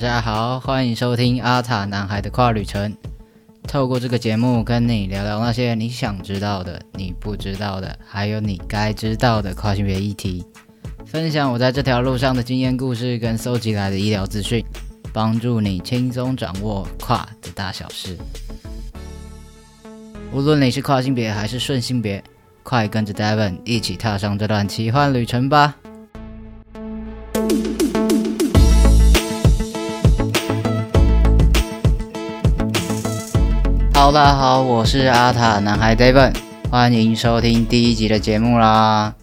大家好，欢迎收听阿塔男孩的跨旅程。透过这个节目，跟你聊聊那些你想知道的、你不知道的，还有你该知道的跨性别议题，分享我在这条路上的经验故事跟搜集来的医疗资讯，帮助你轻松掌握跨的大小事。无论你是跨性别还是顺性别，快跟着 Devon 一起踏上这段奇幻旅程吧大家好，我是阿塔男孩 David，欢迎收听第一集的节目啦。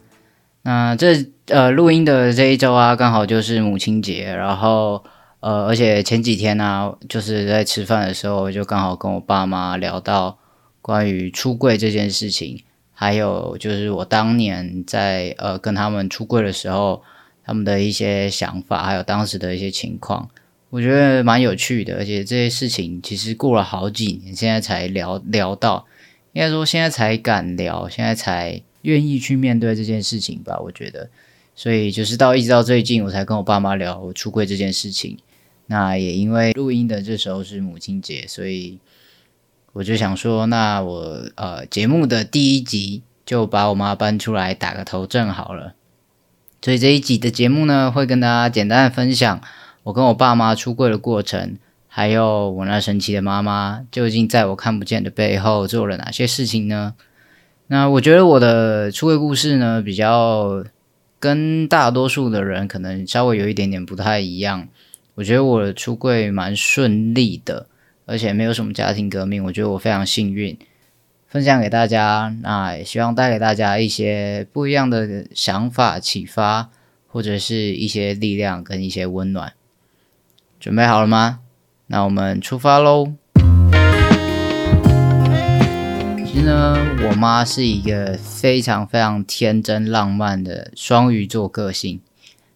那这呃录音的这一周啊，刚好就是母亲节，然后呃，而且前几天呢，就是在吃饭的时候，就刚好跟我爸妈聊到关于出柜这件事情，还有就是我当年在呃跟他们出柜的时候，他们的一些想法，还有当时的一些情况。我觉得蛮有趣的，而且这些事情其实过了好几年，现在才聊聊到，应该说现在才敢聊，现在才愿意去面对这件事情吧。我觉得，所以就是到一直到最近，我才跟我爸妈聊我出柜这件事情。那也因为录音的这时候是母亲节，所以我就想说，那我呃节目的第一集就把我妈搬出来打个头阵好了。所以这一集的节目呢，会跟大家简单的分享。我跟我爸妈出柜的过程，还有我那神奇的妈妈，究竟在我看不见的背后做了哪些事情呢？那我觉得我的出柜故事呢，比较跟大多数的人可能稍微有一点点不太一样。我觉得我的出柜蛮顺利的，而且没有什么家庭革命。我觉得我非常幸运，分享给大家，那也希望带给大家一些不一样的想法、启发，或者是一些力量跟一些温暖。准备好了吗？那我们出发喽！其实呢，我妈是一个非常非常天真浪漫的双鱼座个性，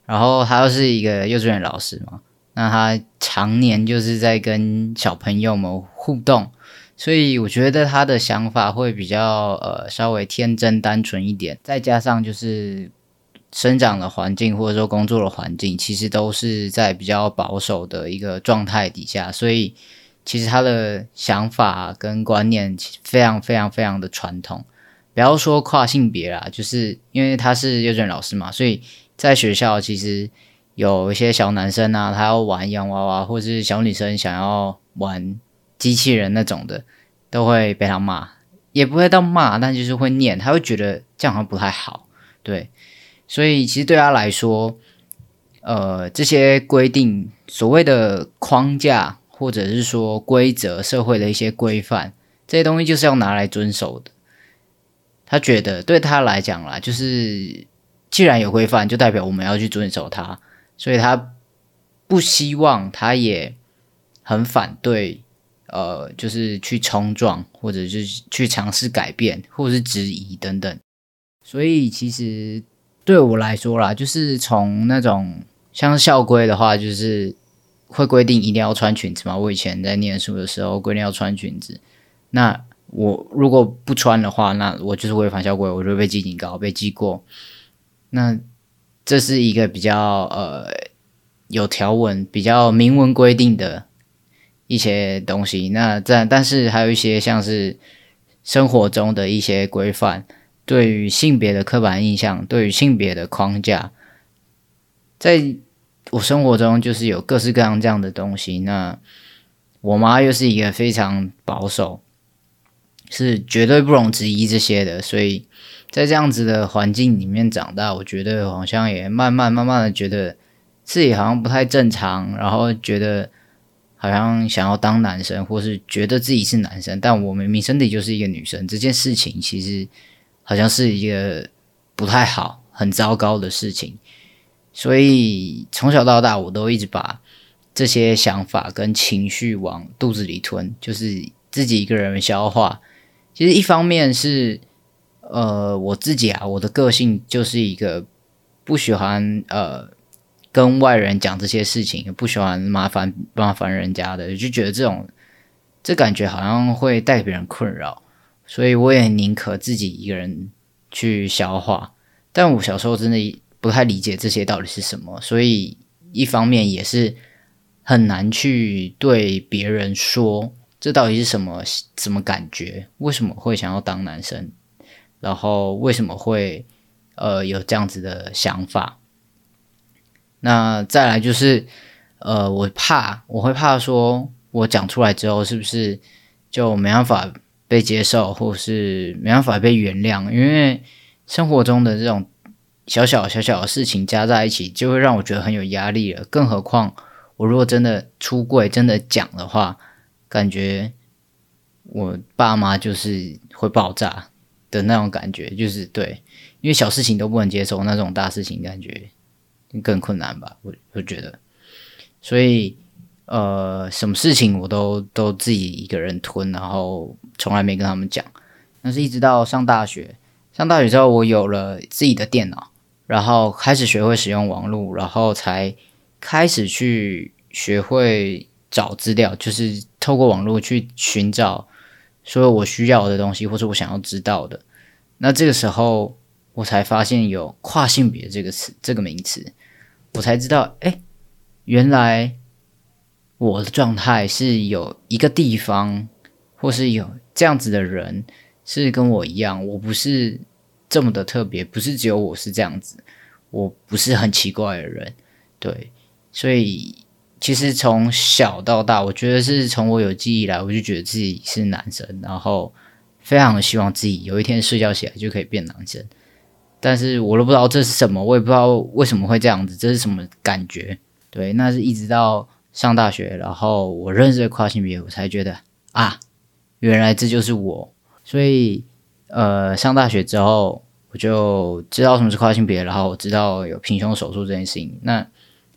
然后她又是一个幼稚园老师嘛，那她常年就是在跟小朋友们互动，所以我觉得她的想法会比较呃稍微天真单纯一点，再加上就是。生长的环境或者说工作的环境，其实都是在比较保守的一个状态底下，所以其实他的想法跟观念非常非常非常的传统。不要说跨性别啦，就是因为他是幼稚园老师嘛，所以在学校其实有一些小男生啊，他要玩洋娃娃，或者是小女生想要玩机器人那种的，都会被他骂，也不会到骂，但就是会念，他会觉得这样好像不太好，对。所以其实对他来说，呃，这些规定所谓的框架，或者是说规则，社会的一些规范，这些东西就是要拿来遵守的。他觉得对他来讲啦，就是既然有规范，就代表我们要去遵守它。所以他不希望，他也很反对，呃，就是去冲撞，或者是去尝试改变，或者是质疑等等。所以其实。对我来说啦，就是从那种像校规的话，就是会规定一定要穿裙子嘛。我以前在念书的时候，规定要穿裙子。那我如果不穿的话，那我就是违反校规，我就被记警告，被记过。那这是一个比较呃有条文、比较明文规定的一些东西。那这但是还有一些像是生活中的一些规范。对于性别的刻板印象，对于性别的框架，在我生活中就是有各式各样这样的东西。那我妈又是一个非常保守，是绝对不容置疑这些的。所以在这样子的环境里面长大，我觉得好像也慢慢慢慢的觉得自己好像不太正常，然后觉得好像想要当男生，或是觉得自己是男生，但我明明身体就是一个女生，这件事情其实。好像是一个不太好、很糟糕的事情，所以从小到大，我都一直把这些想法跟情绪往肚子里吞，就是自己一个人消化。其实一方面是，呃，我自己啊，我的个性就是一个不喜欢呃跟外人讲这些事情，不喜欢麻烦麻烦人家的，就觉得这种这感觉好像会带别人困扰。所以我也宁可自己一个人去消化，但我小时候真的不太理解这些到底是什么，所以一方面也是很难去对别人说这到底是什么什么感觉，为什么会想要当男生，然后为什么会呃有这样子的想法。那再来就是，呃，我怕我会怕说，我讲出来之后是不是就没办法被接受，或是没办法被原谅？因为生活中的这种小小小小的事情加在一起，就会让我觉得很有压力了。更何况我如果真的出柜，真的讲的话，感觉我爸妈就是会爆炸的那种感觉，就是对，因为小事情都不能接受，那种大事情感觉。更困难吧，我我觉得，所以呃，什么事情我都都自己一个人吞，然后从来没跟他们讲。但是一直到上大学，上大学之后，我有了自己的电脑，然后开始学会使用网络，然后才开始去学会找资料，就是透过网络去寻找所有我需要的东西，或者我想要知道的。那这个时候，我才发现有跨性别这个词，这个名词。我才知道，哎，原来我的状态是有一个地方，或是有这样子的人是跟我一样，我不是这么的特别，不是只有我是这样子，我不是很奇怪的人，对，所以其实从小到大，我觉得是从我有记忆来，我就觉得自己是男生，然后非常的希望自己有一天睡觉起来就可以变男生。但是我都不知道这是什么，我也不知道为什么会这样子，这是什么感觉？对，那是一直到上大学，然后我认识跨性别，我才觉得啊，原来这就是我。所以，呃，上大学之后，我就知道什么是跨性别，然后我知道有平胸手术这件事情。那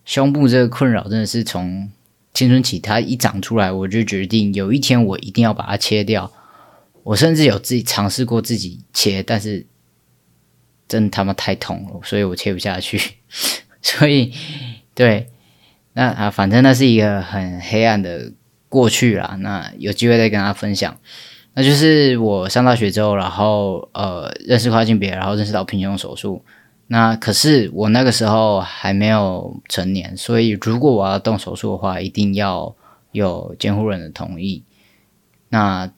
胸部这个困扰真的是从青春期它一长出来，我就决定有一天我一定要把它切掉。我甚至有自己尝试过自己切，但是。真他妈太痛了，所以我切不下去。所以，对，那啊，反正那是一个很黑暗的过去啦。那有机会再跟大家分享。那就是我上大学之后，然后呃，认识跨性别，然后认识到平胸手术。那可是我那个时候还没有成年，所以如果我要动手术的话，一定要有监护人的同意。那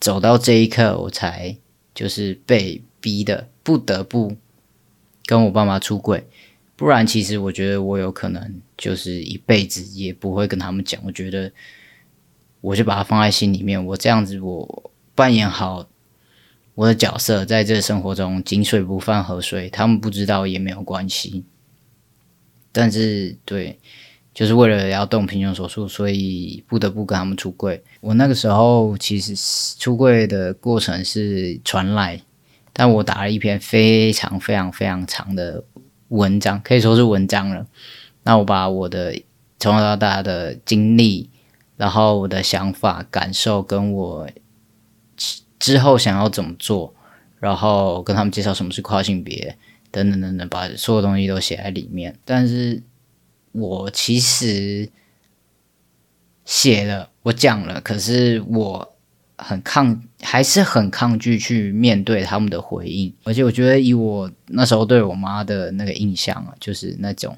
走到这一刻，我才就是被逼的。不得不跟我爸妈出柜，不然其实我觉得我有可能就是一辈子也不会跟他们讲。我觉得我就把它放在心里面，我这样子我扮演好我的角色，在这生活中井水不犯河水，他们不知道也没有关系。但是对，就是为了要动平胸手术，所以不得不跟他们出柜。我那个时候其实出柜的过程是传来。但我打了一篇非常非常非常长的文章，可以说是文章了。那我把我的从小到大的经历，然后我的想法、感受，跟我之后想要怎么做，然后跟他们介绍什么是跨性别，等等等等，把所有东西都写在里面。但是我其实写了，我讲了，可是我。很抗，还是很抗拒去面对他们的回应，而且我觉得以我那时候对我妈的那个印象啊，就是那种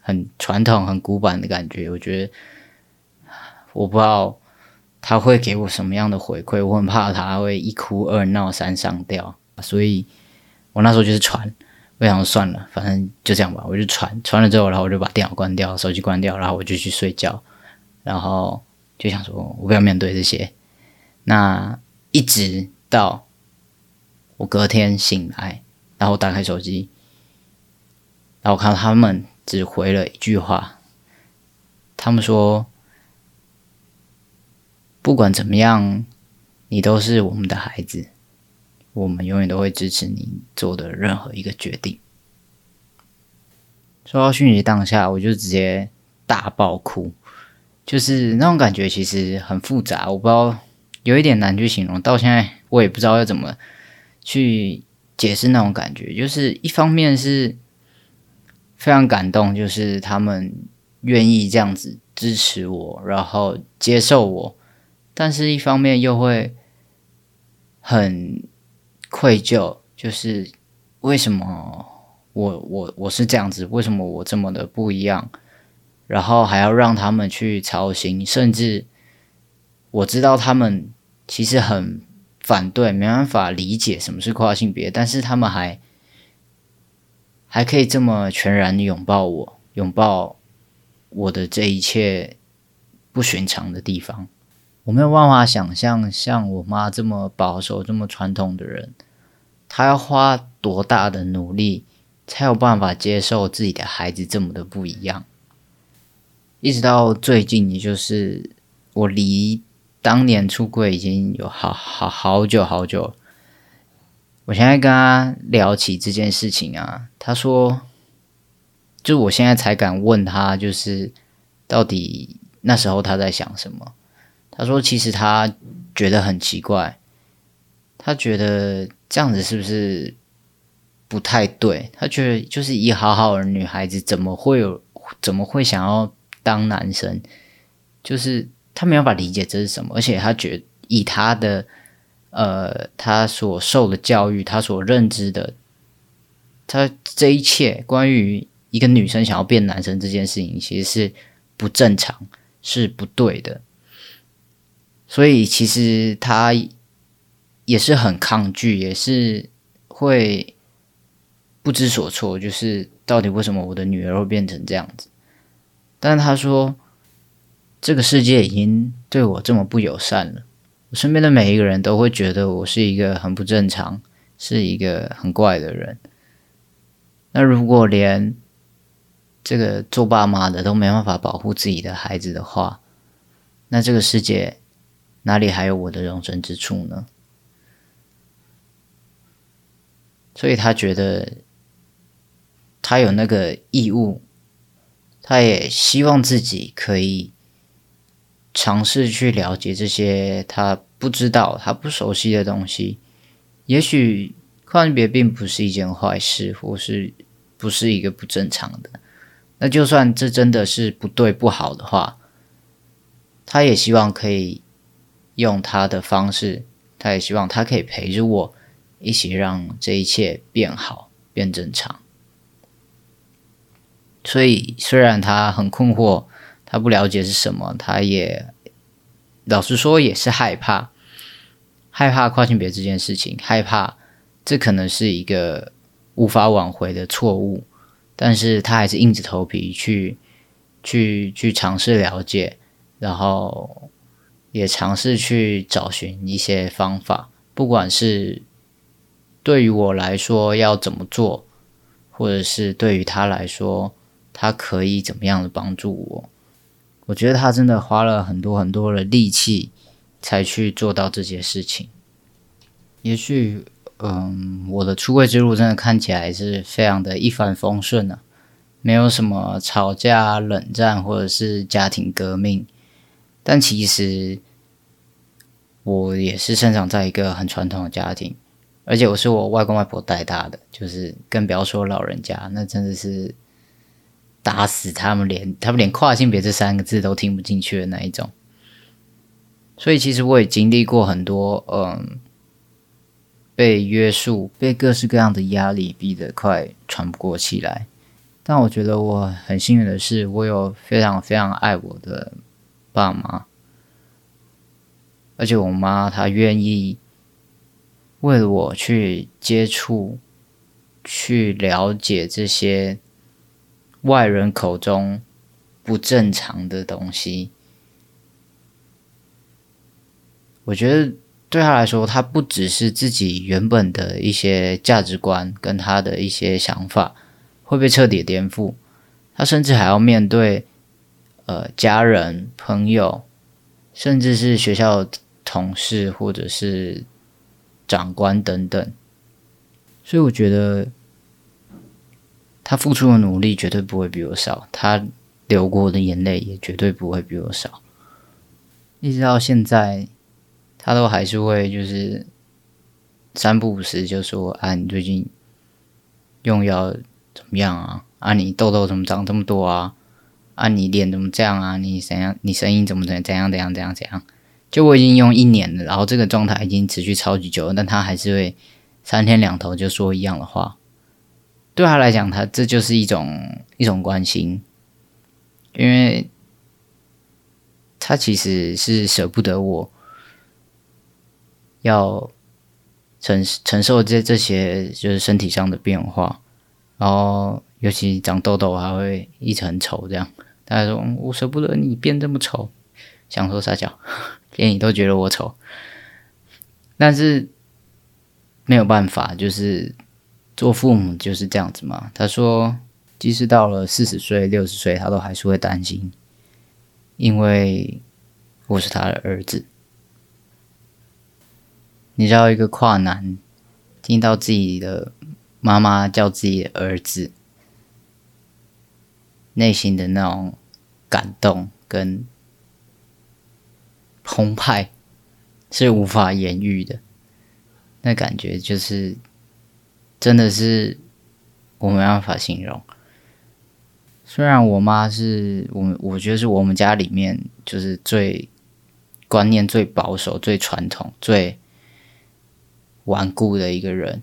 很传统、很古板的感觉。我觉得我不知道他会给我什么样的回馈，我很怕他会一哭二闹三上吊，所以我那时候就是传，我想算了，反正就这样吧，我就传，传了之后，然后我就把电脑关掉，手机关掉，然后我就去睡觉，然后就想说，我不要面对这些。那一直到我隔天醒来，然后打开手机，然后看到他们只回了一句话，他们说：“不管怎么样，你都是我们的孩子，我们永远都会支持你做的任何一个决定。”收到讯息当下，我就直接大爆哭，就是那种感觉，其实很复杂，我不知道。有一点难去形容，到现在我也不知道要怎么去解释那种感觉。就是一方面是非常感动，就是他们愿意这样子支持我，然后接受我；但是一方面又会很愧疚，就是为什么我我我是这样子，为什么我这么的不一样？然后还要让他们去操心，甚至我知道他们其实很反对，没办法理解什么是跨性别，但是他们还还可以这么全然拥抱我，拥抱我的这一切不寻常的地方。我没有办法想象像我妈这么保守、这么传统的人，她要花多大的努力才有办法接受自己的孩子这么的不一样。一直到最近，也就是我离当年出柜已经有好好好久好久。我现在跟他聊起这件事情啊，他说，就我现在才敢问他，就是到底那时候他在想什么。他说：“其实他觉得很奇怪，他觉得这样子是不是不太对？他觉得就是一好好的女孩子，怎么会有怎么会想要当男生？就是他没有办法理解这是什么，而且他觉以他的呃他所受的教育，他所认知的，他这一切关于一个女生想要变男生这件事情，其实是不正常，是不对的。”所以其实他也是很抗拒，也是会不知所措，就是到底为什么我的女儿会变成这样子？但是他说，这个世界已经对我这么不友善了，我身边的每一个人都会觉得我是一个很不正常，是一个很怪的人。那如果连这个做爸妈的都没办法保护自己的孩子的话，那这个世界。哪里还有我的容身之处呢？所以他觉得他有那个义务，他也希望自己可以尝试去了解这些他不知道、他不熟悉的东西。也许跨性别并不是一件坏事，或是不是一个不正常的。那就算这真的是不对、不好的话，他也希望可以。用他的方式，他也希望他可以陪着我一起让这一切变好、变正常。所以，虽然他很困惑，他不了解是什么，他也老实说也是害怕，害怕跨性别这件事情，害怕这可能是一个无法挽回的错误。但是他还是硬着头皮去、去、去尝试了解，然后。也尝试去找寻一些方法，不管是对于我来说要怎么做，或者是对于他来说，他可以怎么样的帮助我。我觉得他真的花了很多很多的力气，才去做到这些事情。也许，嗯，我的出柜之路真的看起来是非常的一帆风顺啊，没有什么吵架、冷战或者是家庭革命。但其实，我也是生长在一个很传统的家庭，而且我是我外公外婆带大的，就是更不要说老人家，那真的是打死他们，连他们连跨性别这三个字都听不进去的那一种。所以其实我也经历过很多，嗯，被约束、被各式各样的压力逼得快喘不过气来。但我觉得我很幸运的是，我有非常非常爱我的。爸妈，而且我妈她愿意为了我去接触、去了解这些外人口中不正常的东西。我觉得对他来说，他不只是自己原本的一些价值观跟他的一些想法会被彻底颠覆，他甚至还要面对。呃，家人、朋友，甚至是学校同事或者是长官等等，所以我觉得他付出的努力绝对不会比我少，他流过的眼泪也绝对不会比我少。一直到现在，他都还是会就是三不五时就说：“啊，你最近用药怎么样啊？啊，你痘痘怎么长这么多啊？”啊，你脸怎么这样啊？你怎样？你声音怎么怎怎样怎样怎样怎样？就我已经用一年了，然后这个状态已经持续超级久了，但他还是会三天两头就说一样的话。对他来讲，他这就是一种一种关心。因为他其实是舍不得我要承承受这这些就是身体上的变化，然后尤其长痘痘还会一直很丑这样。他说我舍不得你变这么丑，想说撒娇，连你都觉得我丑，但是没有办法，就是做父母就是这样子嘛。他说。即使到了四十岁、六十岁，他都还是会担心，因为我是他的儿子。你知道，一个跨男听到自己的妈妈叫自己的儿子，内心的那种感动跟澎湃是无法言喻的。那感觉就是，真的是我没办法形容。虽然我妈是我，我觉得是我们家里面就是最观念最保守、最传统、最顽固的一个人，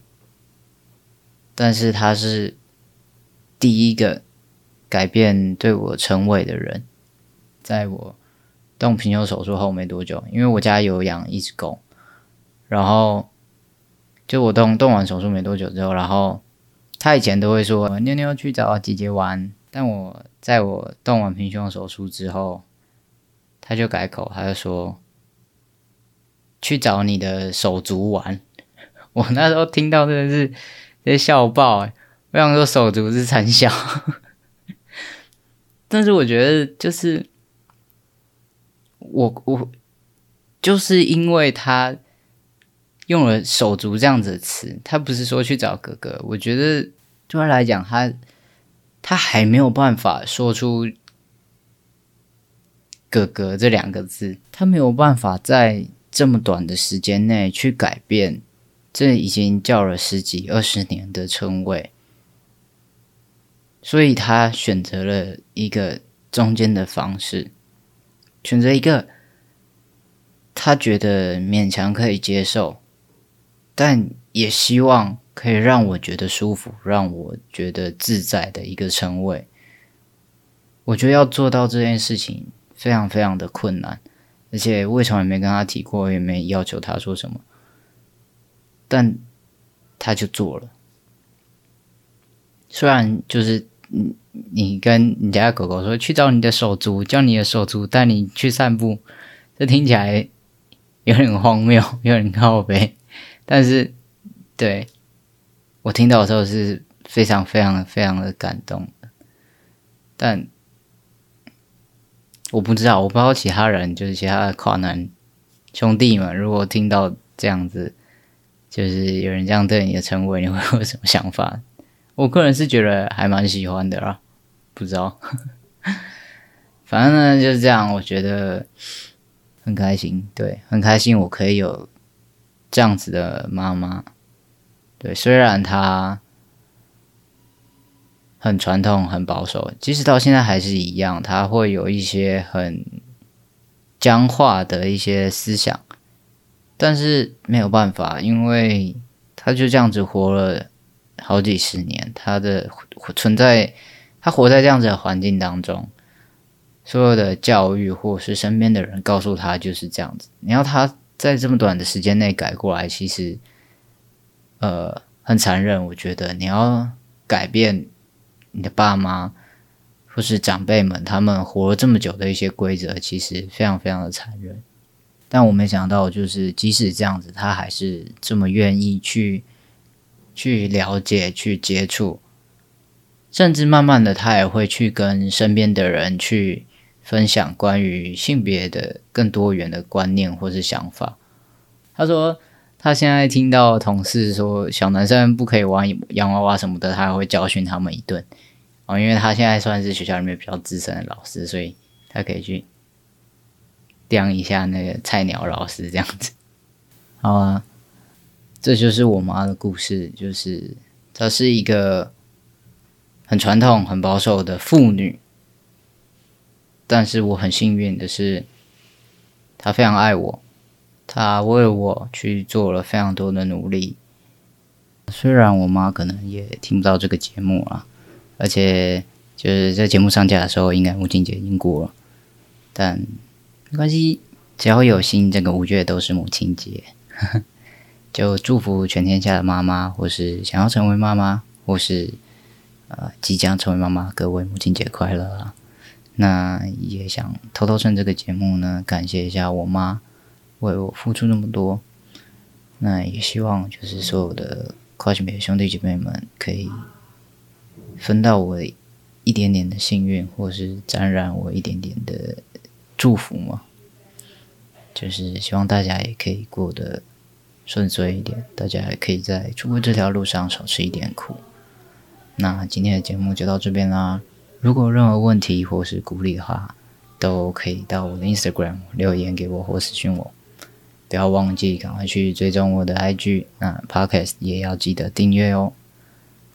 但是她是第一个改变对我称谓的人。在我动平胸手术后没多久，因为我家有养一只狗，然后就我动动完手术没多久之后，然后他以前都会说：“妞妞去找姐姐玩。”但我在我动完平胸手术之后，他就改口，他就说：“去找你的手足玩。”我那时候听到真的是在笑爆，我想说手足是惨笑，但是我觉得就是我我就是因为他用了手足这样子的词，他不是说去找哥哥，我觉得对他来讲他。他还没有办法说出“哥哥”这两个字，他没有办法在这么短的时间内去改变这已经叫了十几二十年的称谓，所以他选择了一个中间的方式，选择一个他觉得勉强可以接受，但也希望。可以让我觉得舒服，让我觉得自在的一个称谓。我觉得要做到这件事情非常非常的困难，而且我从也没跟他提过，也没要求他说什么，但他就做了。虽然就是你你跟你家狗狗说去找你的手足，叫你的手足带你去散步，这听起来有点荒谬，有点靠背，但是对。我听到的时候是非常非常非常的感动的，但我不知道，我不知道其他人就是其他的跨男兄弟们，如果听到这样子，就是有人这样对你的称谓，你会有什么想法？我个人是觉得还蛮喜欢的啦，不知道，反正呢就是这样，我觉得很开心，对，很开心我可以有这样子的妈妈。对，虽然她很传统、很保守，即使到现在还是一样，他会有一些很僵化的一些思想，但是没有办法，因为他就这样子活了好几十年，他的存在，他活在这样子的环境当中，所有的教育或是身边的人告诉他就是这样子，你要他在这么短的时间内改过来，其实。呃，很残忍，我觉得你要改变你的爸妈或是长辈们他们活了这么久的一些规则，其实非常非常的残忍。但我没想到，就是即使这样子，他还是这么愿意去去了解、去接触，甚至慢慢的，他也会去跟身边的人去分享关于性别的更多元的观念或是想法。他说。他现在听到同事说小男生不可以玩洋娃娃什么的，他还会教训他们一顿哦。因为他现在算是学校里面比较资深的老师，所以他可以去刁一下那个菜鸟老师这样子。好啊，这就是我妈的故事，就是她是一个很传统、很保守的妇女，但是我很幸运的是，他非常爱我。他为我去做了非常多的努力，虽然我妈可能也听不到这个节目啊，而且就是在节目上架的时候，应该母亲节已经过了，但没关系，只要有心，整个五月都是母亲节。就祝福全天下的妈妈，或是想要成为妈妈，或是呃即将成为妈妈，各位母亲节快乐啊！那也想偷偷趁这个节目呢，感谢一下我妈为我付出那么多。那也希望就是所有的跨性别兄弟姐妹们可以分到我一点点的幸运，或是沾染我一点点的祝福嘛。就是希望大家也可以过得顺遂一点，大家也可以在出国这条路上少吃一点苦。那今天的节目就到这边啦。如果任何问题或是鼓励的话，都可以到我的 Instagram 留言给我或私讯我。不要忘记，赶快去追踪我的 IG，那 Podcast 也要记得订阅哦。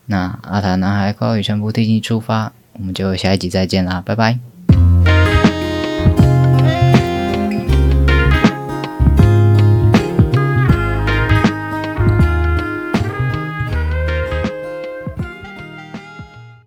那阿塔男孩高宇全部定期出发，我们就下一集再见啦，拜拜。